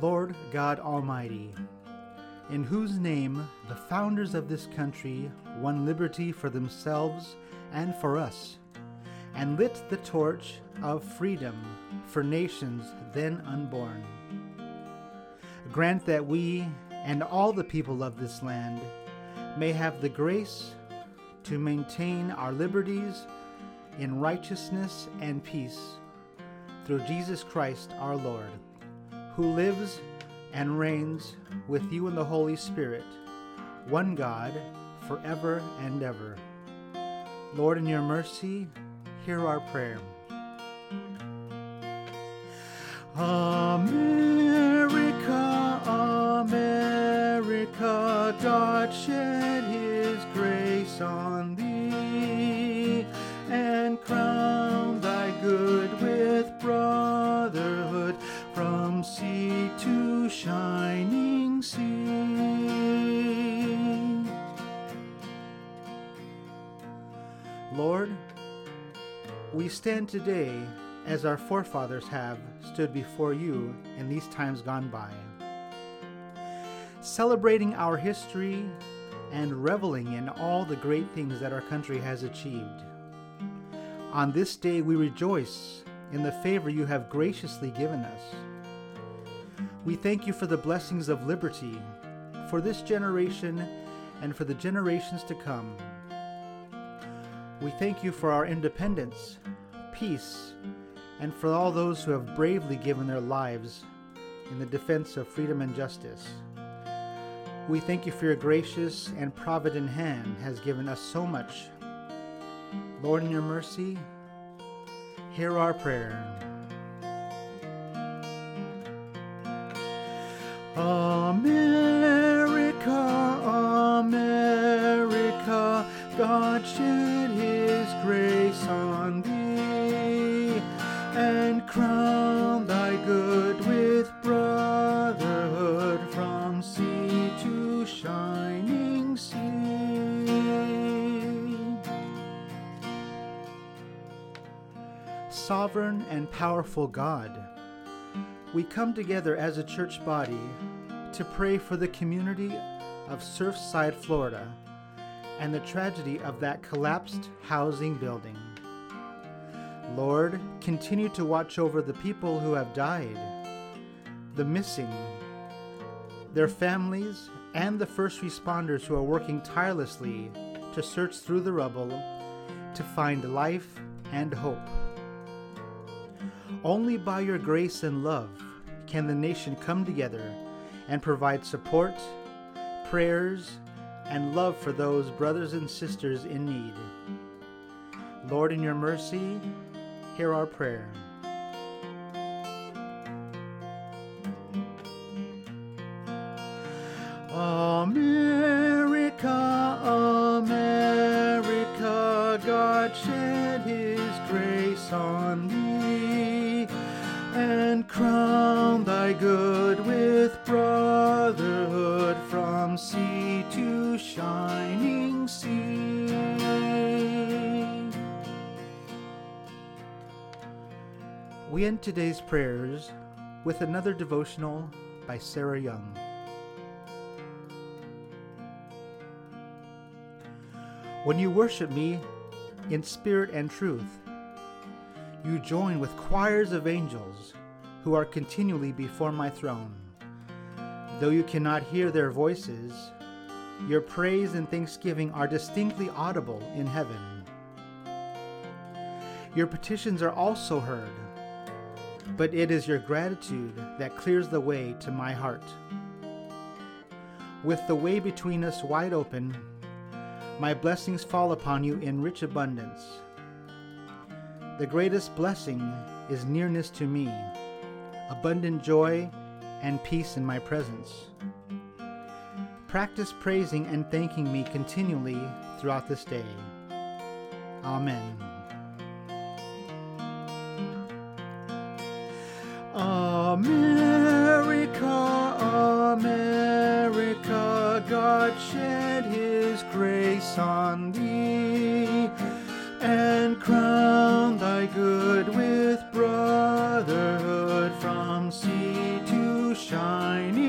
God Almighty, in whose name the founders of this country won liberty for themselves and for us, and lit the torch of freedom for nations then unborn. Grant that we and all the people of this land may have the grace to maintain our liberties in righteousness and peace through Jesus Christ our Lord, who lives and reigns with you in the Holy Spirit, one God, forever and ever. Lord, in your mercy, hear our prayer. America, America, God shed Lord, we stand today as our forefathers have stood before you in these times gone by, celebrating our history and reveling in all the great things that our country has achieved. On this day, we rejoice in the favor you have graciously given us. We thank you for the blessings of liberty for this generation and for the generations to come. We thank you for our independence, peace, and for all those who have bravely given their lives in the defense of freedom and justice. We thank you for your gracious and provident hand has given us so much. Lord, in your mercy, hear our prayer. America, America, God Sovereign and powerful God, we come together as a church body to pray for the community of Surfside, Florida, and the tragedy of that collapsed housing building. Lord, continue to watch over the people who have died, the missing, their families, and the first responders who are working tirelessly to search through the rubble to find life and hope. Only by your grace and love can the nation come together and provide support, prayers, and love for those brothers and sisters in need. Lord, in your mercy, hear our prayer. America, America, God shed his grace on thee crown thy good with brotherhood from sea to shining sea. We end today's prayers with another devotional by Sarah Young. When you worship me in spirit and truth, you join with choirs of angels who are continually before my throne. Though you cannot hear their voices, your praise and thanksgiving are distinctly audible in heaven. Your petitions are also heard, but it is your gratitude that clears the way to my heart. With the way between us wide open, my blessings fall upon you in rich abundance. The greatest blessing is nearness to me, abundant joy and peace in my presence. Practice praising and thanking me continually throughout this day. Amen. America, America, God shed his grace on thee shining shining sea.